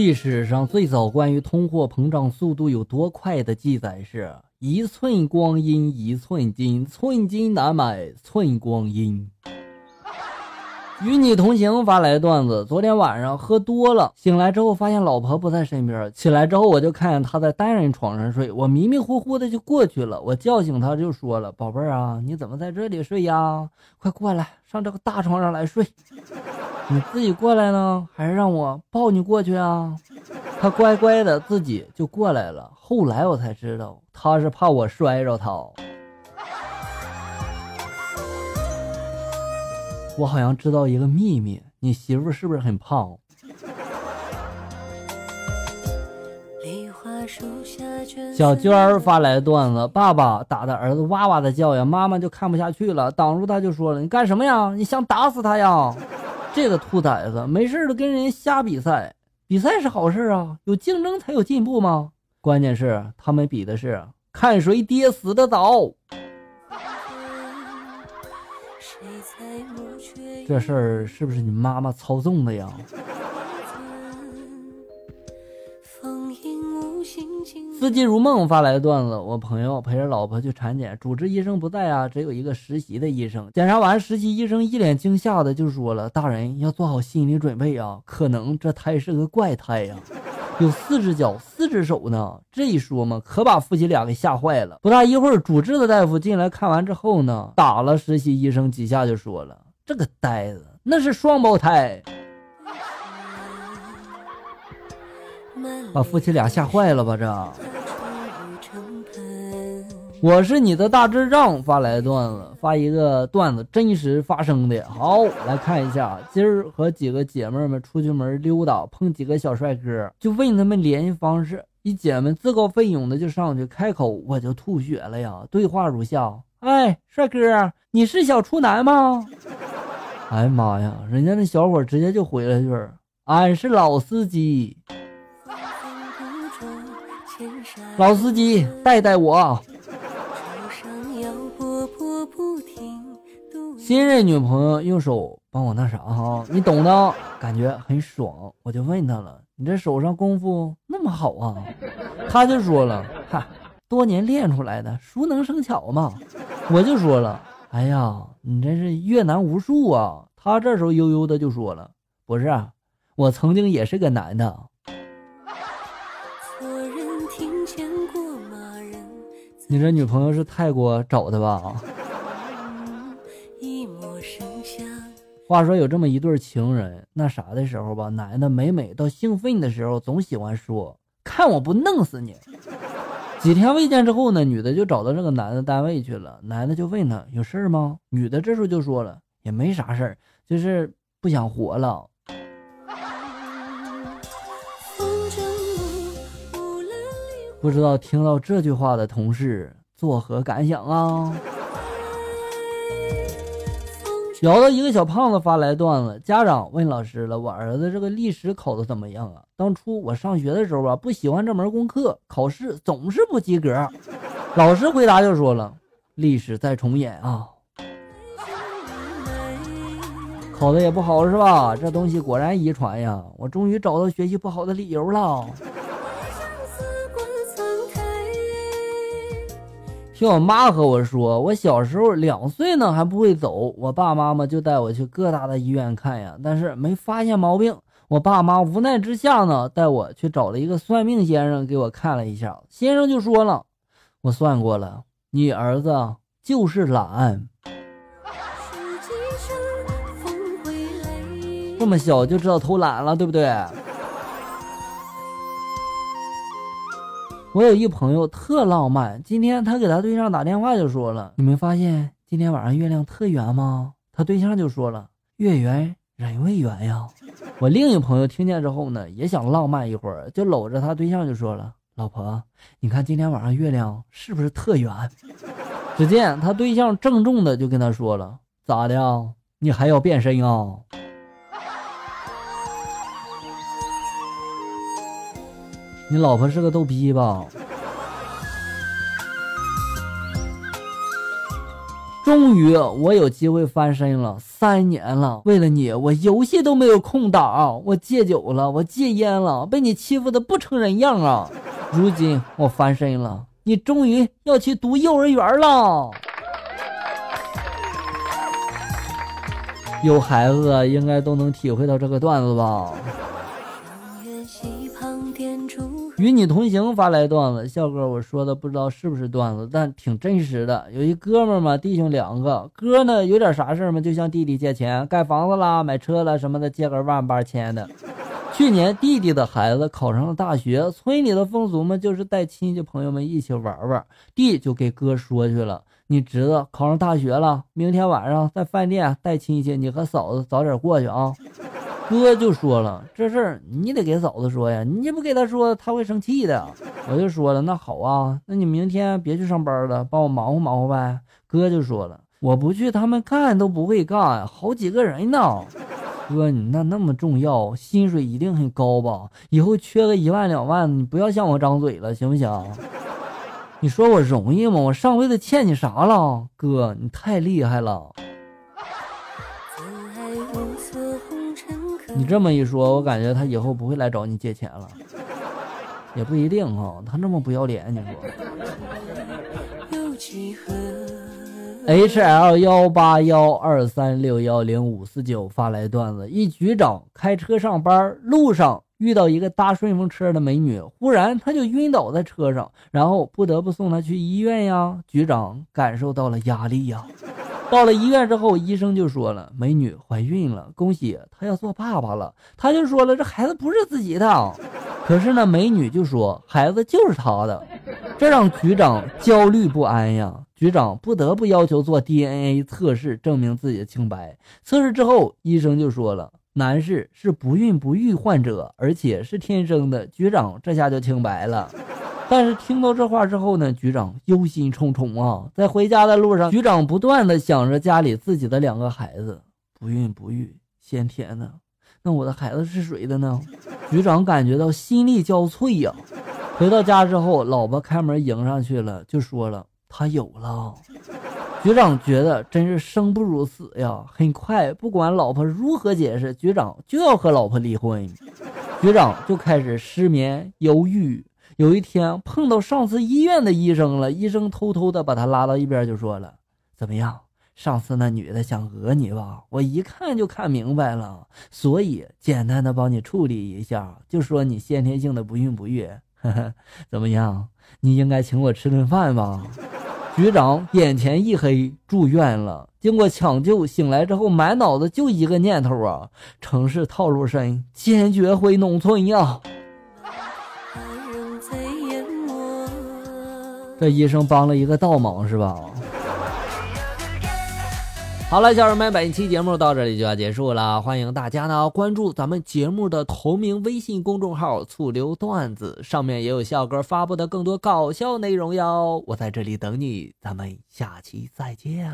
历史上最早关于通货膨胀速度有多快的记载是：一寸光阴一寸金，寸金难买寸光阴。与你同行发来段子：昨天晚上喝多了，醒来之后发现老婆不在身边。起来之后我就看见她在单人床上睡，我迷迷糊糊的就过去了。我叫醒她就说了：“宝贝儿啊，你怎么在这里睡呀？快过来，上这个大床上来睡。”你自己过来呢，还是让我抱你过去啊？他乖乖的自己就过来了。后来我才知道，他是怕我摔着他。我好像知道一个秘密，你媳妇是不是很胖？小娟儿发来段子：爸爸打的儿子哇哇的叫呀，妈妈就看不下去了，挡住他就说了：“你干什么呀？你想打死他呀？”这个兔崽子没事的跟人瞎比赛，比赛是好事啊，有竞争才有进步吗？关键是他们比的是看谁爹死的早。这事儿是不是你妈妈操纵的呀？四季如梦发来的段子：我朋友陪着老婆去产检，主治医生不在啊，只有一个实习的医生。检查完，实习医生一脸惊吓的就说了：“大人要做好心理准备啊，可能这胎是个怪胎呀，有四只脚、四只手呢。”这一说嘛，可把夫妻俩给吓坏了。不大一会儿，主治的大夫进来看完之后呢，打了实习医生几下就说了：“这个呆子，那是双胞胎。”把夫妻俩吓坏了吧？这，我是你的大智障发来的段子，发一个段子，真实发生的。好，来看一下，今儿和几个姐妹们出去门溜达，碰几个小帅哥，就问他们联系方式。一姐们自告奋勇的就上去开口，我就吐血了呀。对话如下：哎，帅哥，你是小处男吗？哎妈呀，人家那小伙直接就回了句：俺是老司机。老司机，带带我。新任女朋友用手帮我那啥哈，你懂的，感觉很爽。我就问他了，你这手上功夫那么好啊？他就说了，哈，多年练出来的，熟能生巧嘛。我就说了，哎呀，你真是越南无数啊。他这时候悠悠的就说了，不是，我曾经也是个男的。你这女朋友是泰国找的吧？话说有这么一对情人，那啥的时候吧，男的每每到兴奋的时候，总喜欢说：“看我不弄死你！”几天未见之后呢，女的就找到这个男的单位去了。男的就问他有事儿吗？女的这时候就说了：“也没啥事儿，就是不想活了。”不知道听到这句话的同事作何感想啊？聊到一个小胖子发来段子，家长问老师了：“我儿子这个历史考的怎么样啊？当初我上学的时候啊，不喜欢这门功课，考试总是不及格。”老师回答就说了：“历史再重演啊，考的也不好是吧？这东西果然遗传呀！我终于找到学习不好的理由了。”听我妈和我说，我小时候两岁呢还不会走，我爸妈妈就带我去各大的医院看呀，但是没发现毛病。我爸妈无奈之下呢，带我去找了一个算命先生给我看了一下，先生就说了，我算过了，你儿子就是懒，这么小就知道偷懒了，对不对？我有一朋友特浪漫，今天他给他对象打电话就说了：“你没发现今天晚上月亮特圆吗？”他对象就说了：“月圆人未圆呀。”我另一朋友听见之后呢，也想浪漫一会儿，就搂着他对象就说了：“老婆，你看今天晚上月亮是不是特圆？” 只见他对象郑重的就跟他说了：“咋的？你还要变身啊？”你老婆是个逗逼吧？终于我有机会翻身了，三年了，为了你，我游戏都没有空打，我戒酒了，我戒烟了，被你欺负的不成人样啊！如今我翻身了，你终于要去读幼儿园了。有孩子应该都能体会到这个段子吧？与你同行发来段子，笑哥，我说的不知道是不是段子，但挺真实的。有一哥们嘛，弟兄两个，哥呢有点啥事嘛，就向弟弟借钱，盖房子啦、买车啦什么的，借个万八千的。去年弟弟的孩子考上了大学，村里的风俗嘛，就是带亲戚朋友们一起玩玩。弟就给哥说去了，你侄子考上大学了，明天晚上在饭店带亲戚，你和嫂子早点过去啊。哥就说了，这事儿你得给嫂子说呀，你不给她说，她会生气的。我就说了，那好啊，那你明天别去上班了，帮我忙活忙活呗。哥就说了，我不去，他们干都不会干，好几个人呢。哥，你那那么重要，薪水一定很高吧？以后缺个一万两万，你不要向我张嘴了，行不行？你说我容易吗？我上辈子欠你啥了？哥，你太厉害了。你这么一说，我感觉他以后不会来找你借钱了，也不一定哈。他那么不要脸，你说？H L 幺八幺二三六幺零五四九发来段子：一局长开车上班，路上遇到一个搭顺风车的美女，忽然他就晕倒在车上，然后不得不送她去医院呀。局长感受到了压力呀。到了医院之后，医生就说了：“美女怀孕了，恭喜，她要做爸爸了。”他就说了：“这孩子不是自己的。”可是呢，美女就说：“孩子就是他的。”这让局长焦虑不安呀。局长不得不要求做 DNA 测试，证明自己的清白。测试之后，医生就说了：“男士是不孕不育患者，而且是天生的。”局长这下就清白了。但是听到这话之后呢，局长忧心忡忡啊，在回家的路上，局长不断的想着家里自己的两个孩子，不孕不育，先天的，那我的孩子是谁的呢？局长感觉到心力交瘁呀。回到家之后，老婆开门迎上去了，就说了他有了。局长觉得真是生不如死呀。很快，不管老婆如何解释，局长就要和老婆离婚。局长就开始失眠、忧郁。有一天碰到上次医院的医生了，医生偷偷的把他拉到一边，就说了：“怎么样，上次那女的想讹你吧？我一看就看明白了，所以简单的帮你处理一下，就说你先天性的不孕不育。呵呵，怎么样？你应该请我吃顿饭吧？”局长眼前一黑，住院了。经过抢救，醒来之后满脑子就一个念头啊：城市套路深，坚决回农村呀！这医生帮了一个倒忙是吧？好了，小人们，本期节目到这里就要结束了。欢迎大家呢关注咱们节目的同名微信公众号“醋溜段子”，上面也有笑哥发布的更多搞笑内容哟。我在这里等你，咱们下期再见。